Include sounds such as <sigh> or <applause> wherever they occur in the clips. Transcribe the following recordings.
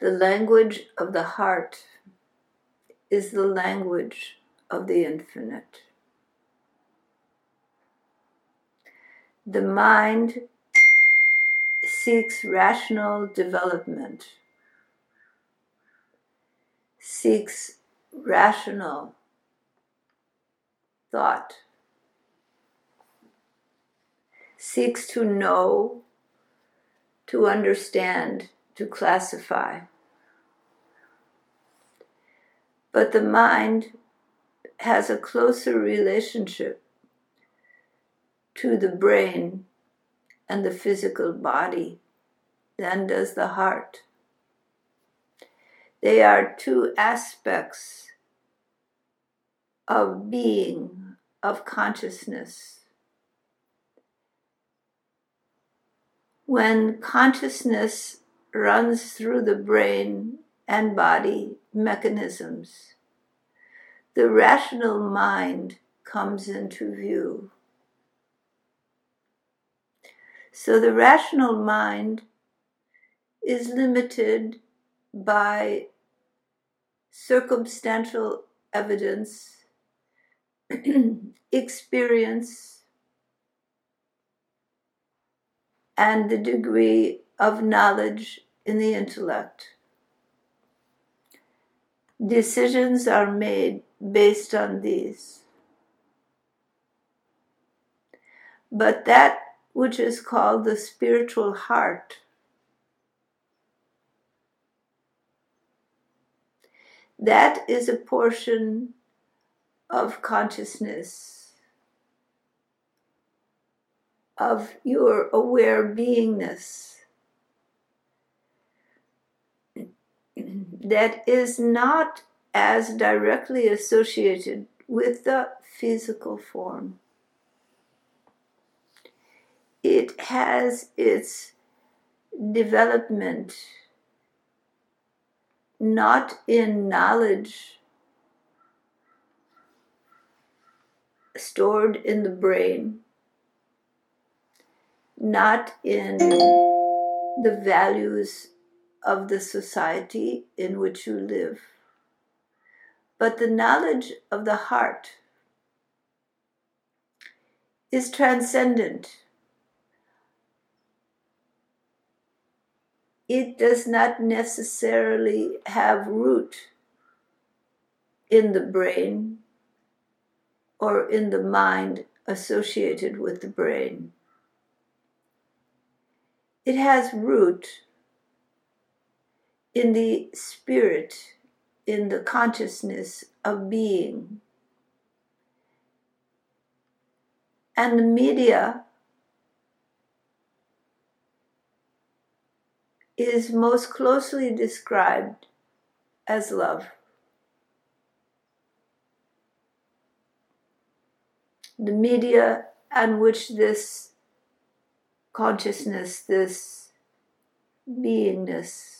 The language of the heart is the language of the infinite. The mind seeks rational development, seeks rational thought, seeks to know, to understand, to classify. But the mind has a closer relationship to the brain and the physical body than does the heart. They are two aspects of being, of consciousness. When consciousness runs through the brain and body mechanisms, the rational mind comes into view. So the rational mind is limited by circumstantial evidence, <clears throat> experience, and the degree of knowledge in the intellect. Decisions are made based on these. But that which is called the spiritual heart that is a portion of consciousness, of your aware beingness. That is not as directly associated with the physical form. It has its development not in knowledge stored in the brain, not in the values of the society in which you live, but the knowledge of the heart is transcendent it does not necessarily have root in the brain or in the mind associated with the brain. It has root in the spirit, in the consciousness of being. And the media is most closely described as love. The media on which this consciousness, this beingness,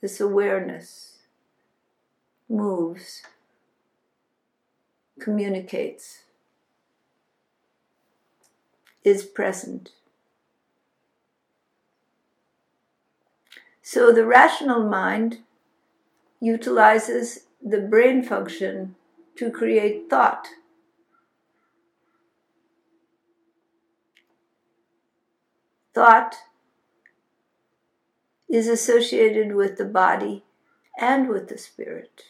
this awareness moves, communicates, is present. So the rational mind utilizes the brain function to create thought. Thought is associated with the body and with the spirit,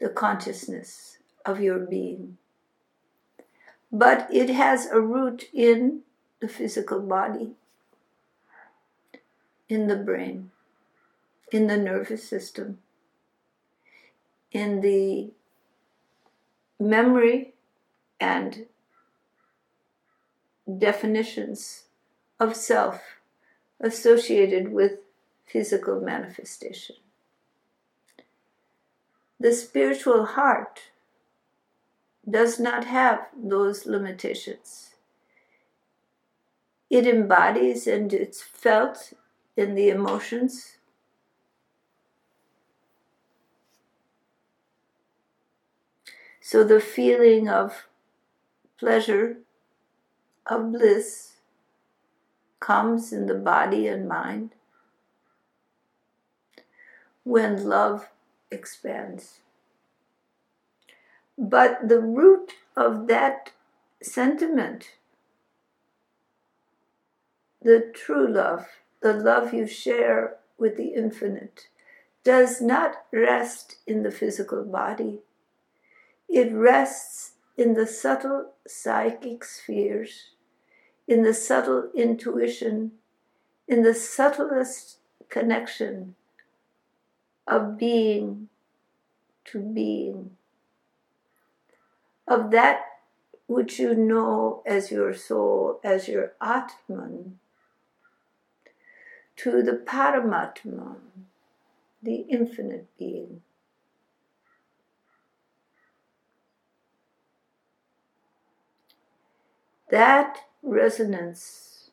the consciousness of your being. But it has a root in the physical body in the brain, in the nervous system, in the memory and definitions of self associated with physical manifestation. The spiritual heart does not have those limitations. It embodies and it's felt in the emotions. So the feeling of pleasure, of bliss, comes in the body and mind. when love expands. But the root of that sentiment, the true love, the love you share with the infinite, does not rest in the physical body. It rests in the subtle psychic spheres, in the subtle intuition, in the subtlest connection of being to being, of that which you know as your soul, as your Atman, to the Paramatman, the infinite being. That resonance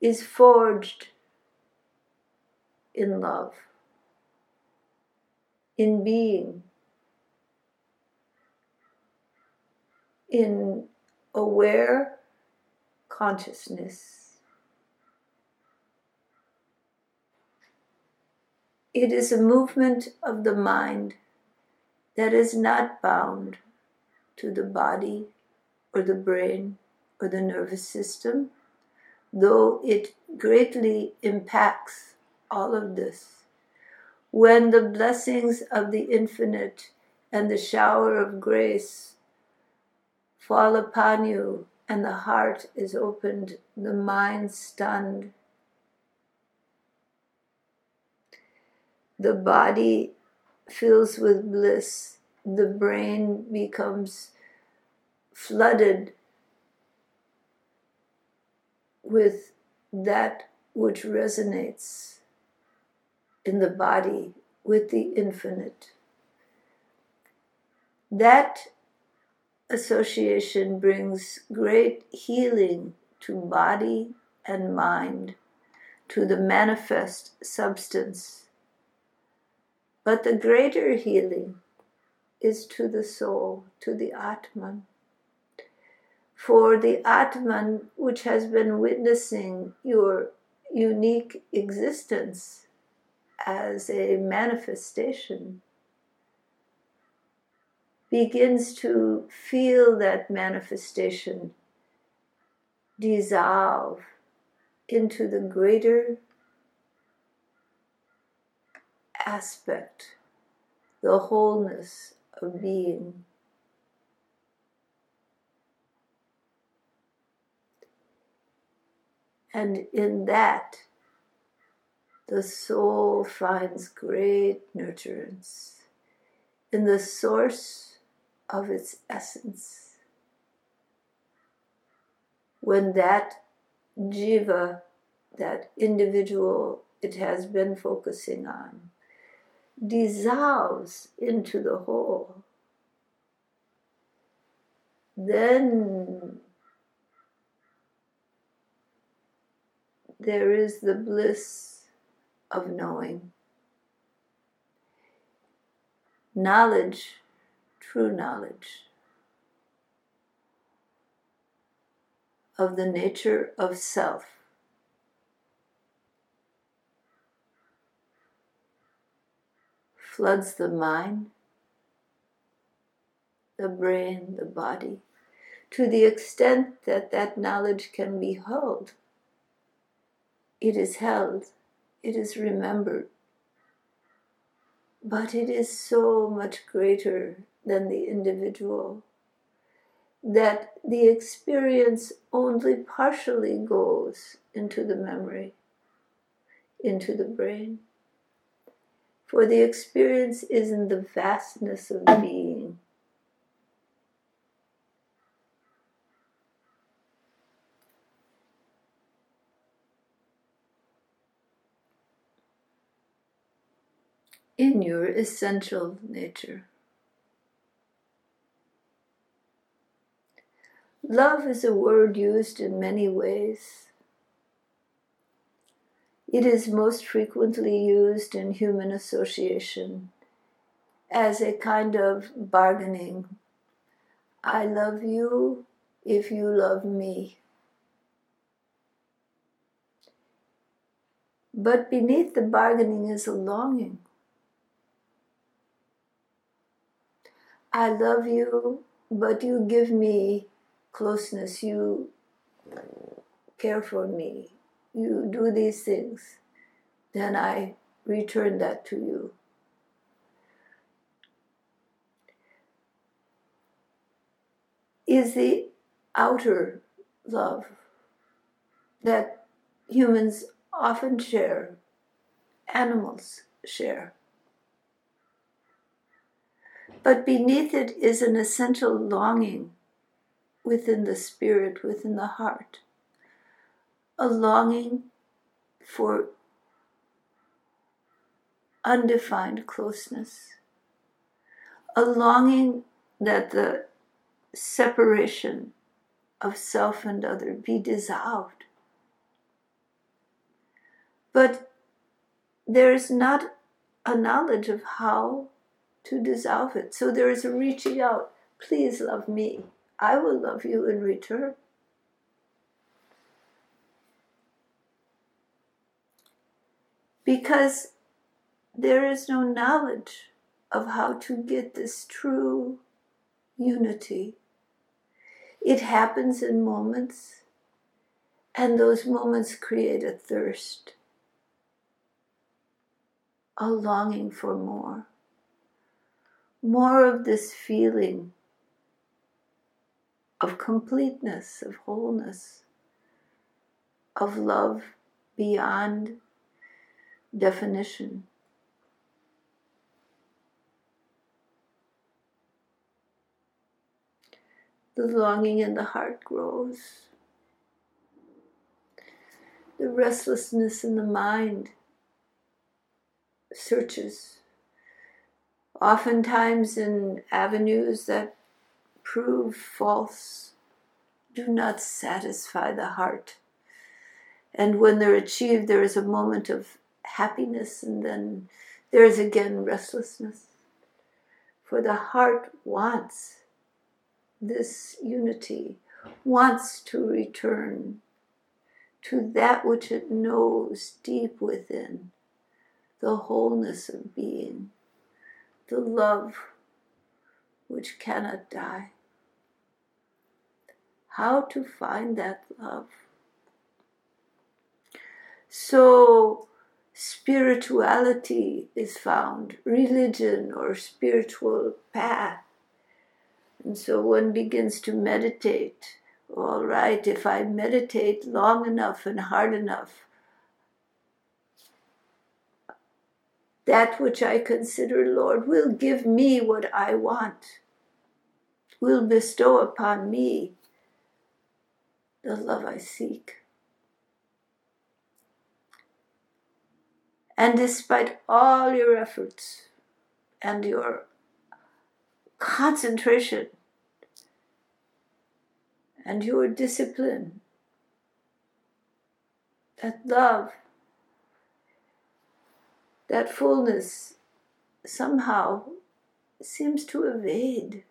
is forged in love, in being, in aware consciousness. It is a movement of the mind that is not bound to the body or the brain or the nervous system, though it greatly impacts all of this. When the blessings of the infinite and the shower of grace fall upon you and the heart is opened, the mind stunned, the body fills with bliss, the brain becomes flooded with that which resonates in the body with the infinite. That association brings great healing to body and mind, to the manifest substance but the greater healing is to the soul, to the Atman. For the Atman, which has been witnessing your unique existence as a manifestation, begins to feel that manifestation dissolve into the greater aspect, the wholeness of being. And in that, the soul finds great nurturance in the source of its essence. When that jiva, that individual it has been focusing on, dissolves into the whole, then there is the bliss of knowing. Knowledge, true knowledge of the nature of self floods the mind, the brain, the body, to the extent that that knowledge can be held. It is held, it is remembered, but it is so much greater than the individual that the experience only partially goes into the memory, into the brain for the experience is in the vastness of being. In your essential nature. Love is a word used in many ways. It is most frequently used in human association as a kind of bargaining. I love you if you love me. But beneath the bargaining is a longing. I love you, but you give me closeness, you care for me, you do these things. Then I return that to you. Is the outer love that humans often share, animals share. But beneath it is an essential longing within the spirit, within the heart, a longing for undefined closeness, a longing that the separation of self and other be dissolved. But there is not a knowledge of how to dissolve it. So there is a reaching out. Please love me. I will love you in return. Because there is no knowledge of how to get this true unity. It happens in moments, and those moments create a thirst, a longing for more more of this feeling of completeness, of wholeness, of love beyond definition. The longing in the heart grows. The restlessness in the mind searches oftentimes in avenues that prove false, do not satisfy the heart. And when they're achieved, there is a moment of happiness, and then there is again restlessness. For the heart wants this unity, wants to return to that which it knows deep within, the wholeness of being the love which cannot die. How to find that love? So, spirituality is found, religion or spiritual path. And so one begins to meditate. All right, if I meditate long enough and hard enough, that which I consider, Lord, will give me what I want, will bestow upon me the love I seek. And despite all your efforts and your concentration and your discipline, that love that fullness somehow seems to evade.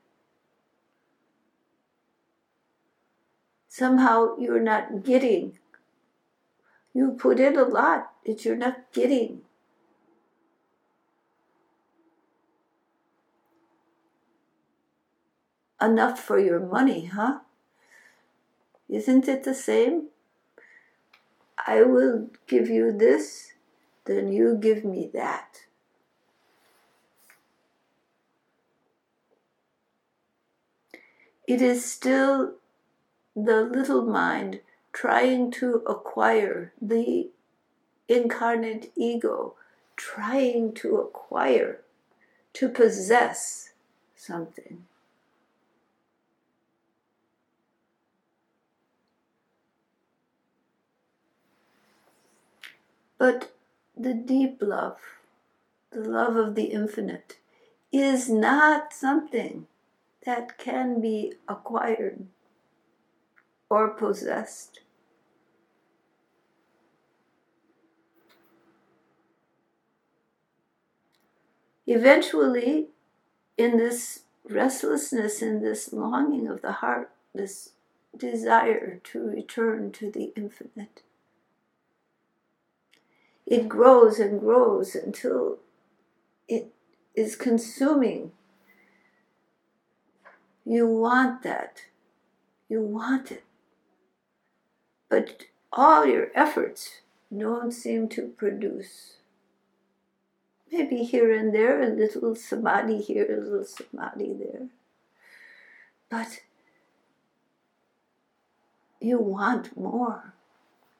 Somehow you're not getting. You put in a lot that you're not getting. Enough for your money, huh? Isn't it the same? I will give you this then you give me that. It is still the little mind trying to acquire the incarnate ego, trying to acquire, to possess something. But the deep love, the love of the infinite, is not something that can be acquired or possessed. Eventually, in this restlessness, in this longing of the heart, this desire to return to the infinite, it grows and grows until it is consuming. You want that. You want it. But all your efforts don't seem to produce. Maybe here and there, a little samadhi here, a little samadhi there. But you want more.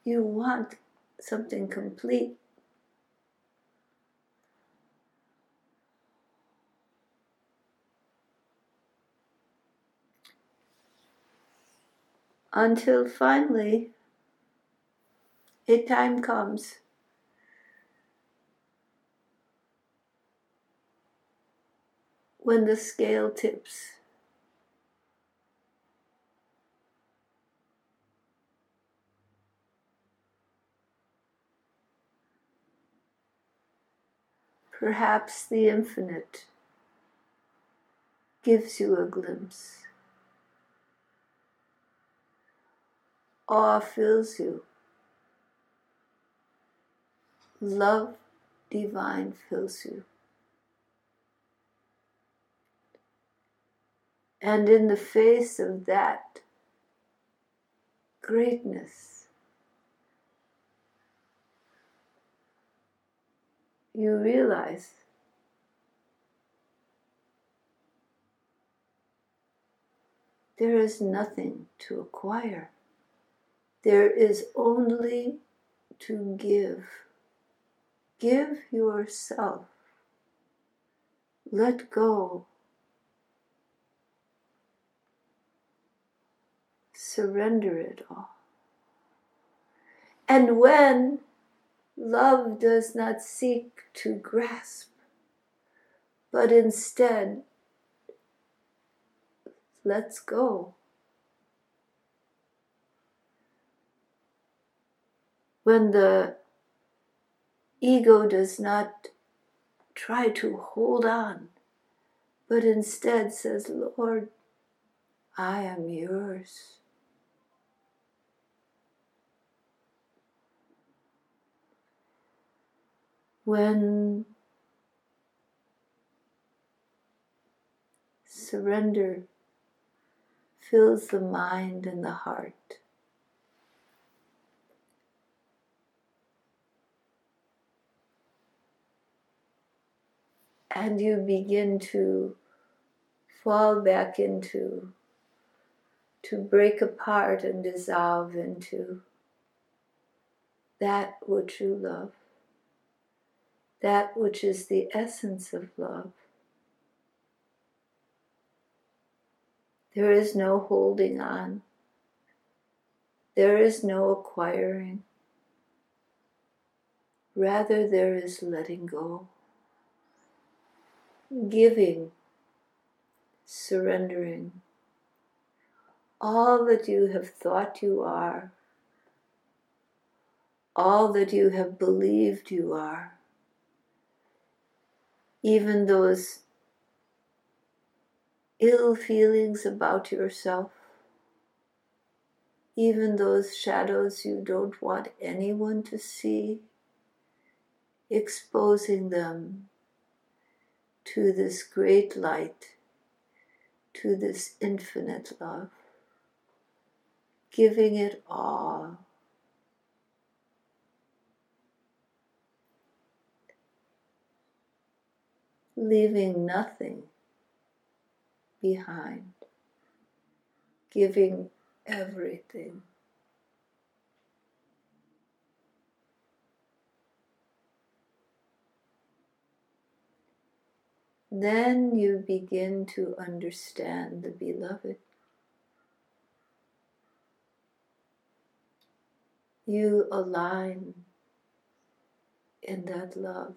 You want something complete. Until finally, a time comes when the scale tips. Perhaps the infinite gives you a glimpse. Awe fills you. Love divine fills you. And in the face of that greatness, you realize there is nothing to acquire. There is only to give. Give yourself. Let go. Surrender it all. And when love does not seek to grasp, but instead lets go. When the ego does not try to hold on, but instead says, Lord, I am yours. When surrender fills the mind and the heart. and you begin to fall back into, to break apart and dissolve into that which you love, that which is the essence of love. There is no holding on. There is no acquiring. Rather, there is letting go giving, surrendering all that you have thought you are, all that you have believed you are, even those ill feelings about yourself, even those shadows you don't want anyone to see, exposing them to this great light, to this infinite love, giving it all. Leaving nothing behind, giving everything. then you begin to understand the beloved. You align in that love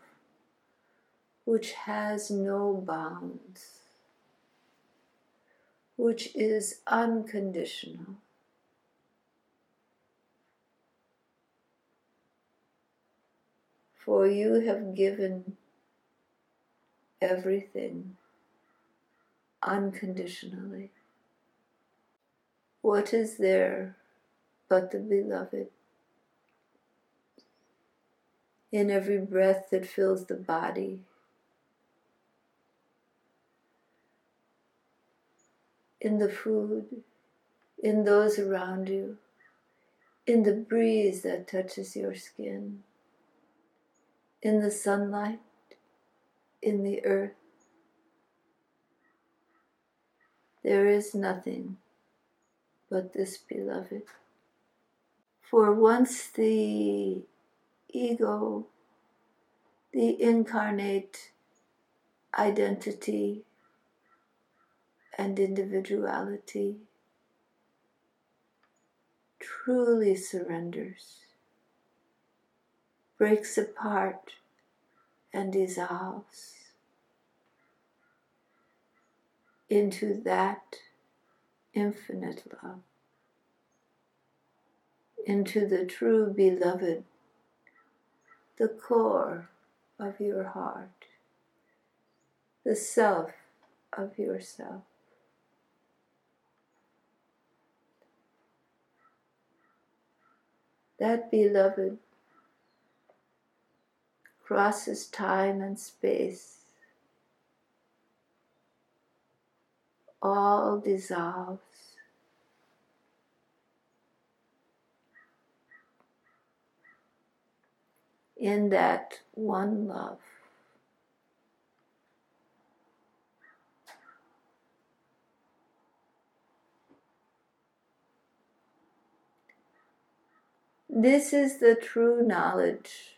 which has no bounds, which is unconditional. For you have given everything unconditionally. What is there but the beloved? in every breath that fills the body. In the food, in those around you, in the breeze that touches your skin, in the sunlight, in the earth. There is nothing but this beloved. For once the ego, the incarnate identity and individuality truly surrenders, breaks apart, and dissolves into that infinite love, into the true beloved, the core of your heart, the self of yourself. That beloved crosses time and space, all dissolves. In that one love. This is the true knowledge.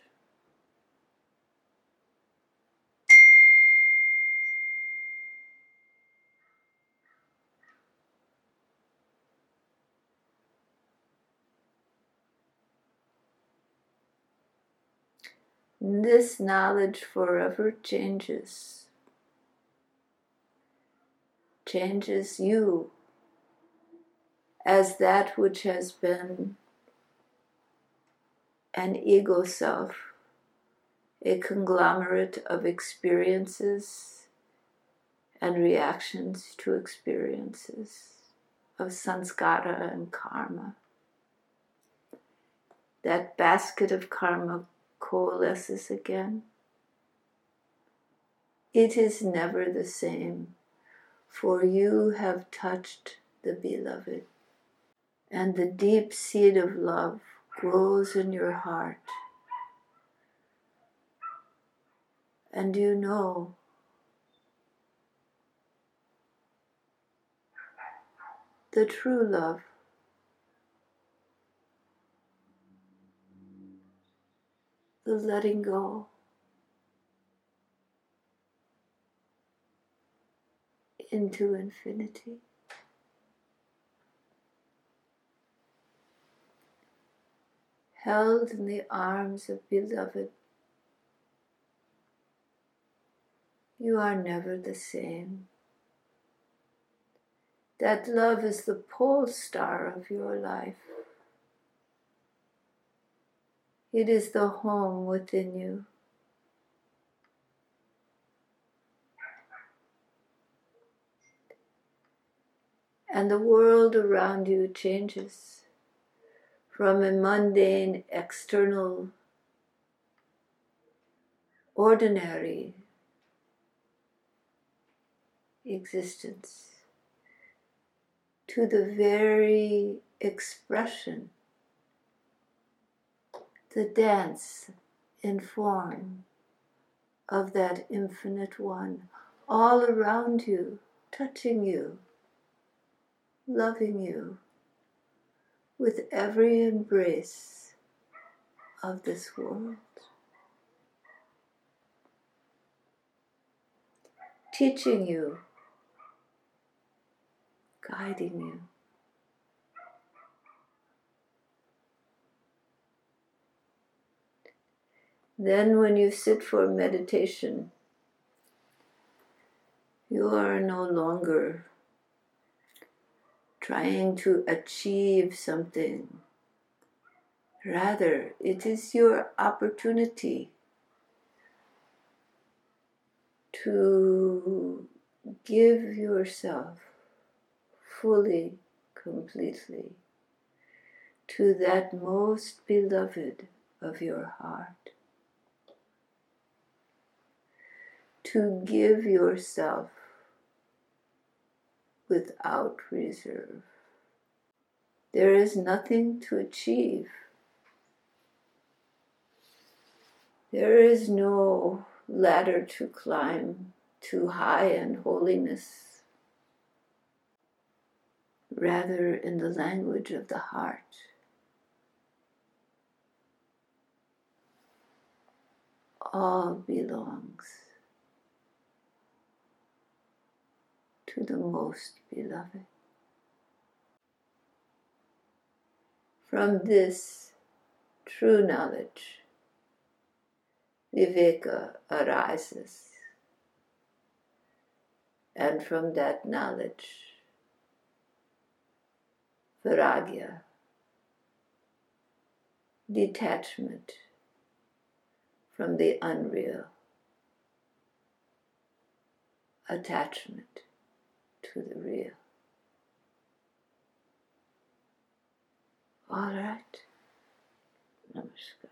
This knowledge forever changes, changes you as that which has been an ego self, a conglomerate of experiences and reactions to experiences, of sanskara and karma. That basket of karma coalesces again. It is never the same, for you have touched the beloved, and the deep seed of love grows in your heart. And you know the true love. The letting go. Into infinity. Held in the arms of beloved. You are never the same. That love is the pole star of your life. It is the home within you. And the world around you changes from a mundane, external, ordinary existence to the very expression, the dance in form of that infinite one, all around you, touching you, loving you with every embrace of this world. Teaching you, guiding you. Then, when you sit for meditation, you are no longer trying to achieve something. Rather, it is your opportunity to give yourself fully, completely to that most beloved of your heart. To give yourself without reserve. There is nothing to achieve. There is no ladder to climb too high in holiness. Rather, in the language of the heart, all belongs to the most beloved. From this true knowledge, Viveka arises. And from that knowledge, Vairagya, detachment from the unreal, attachment to the real. All right. Namaskar.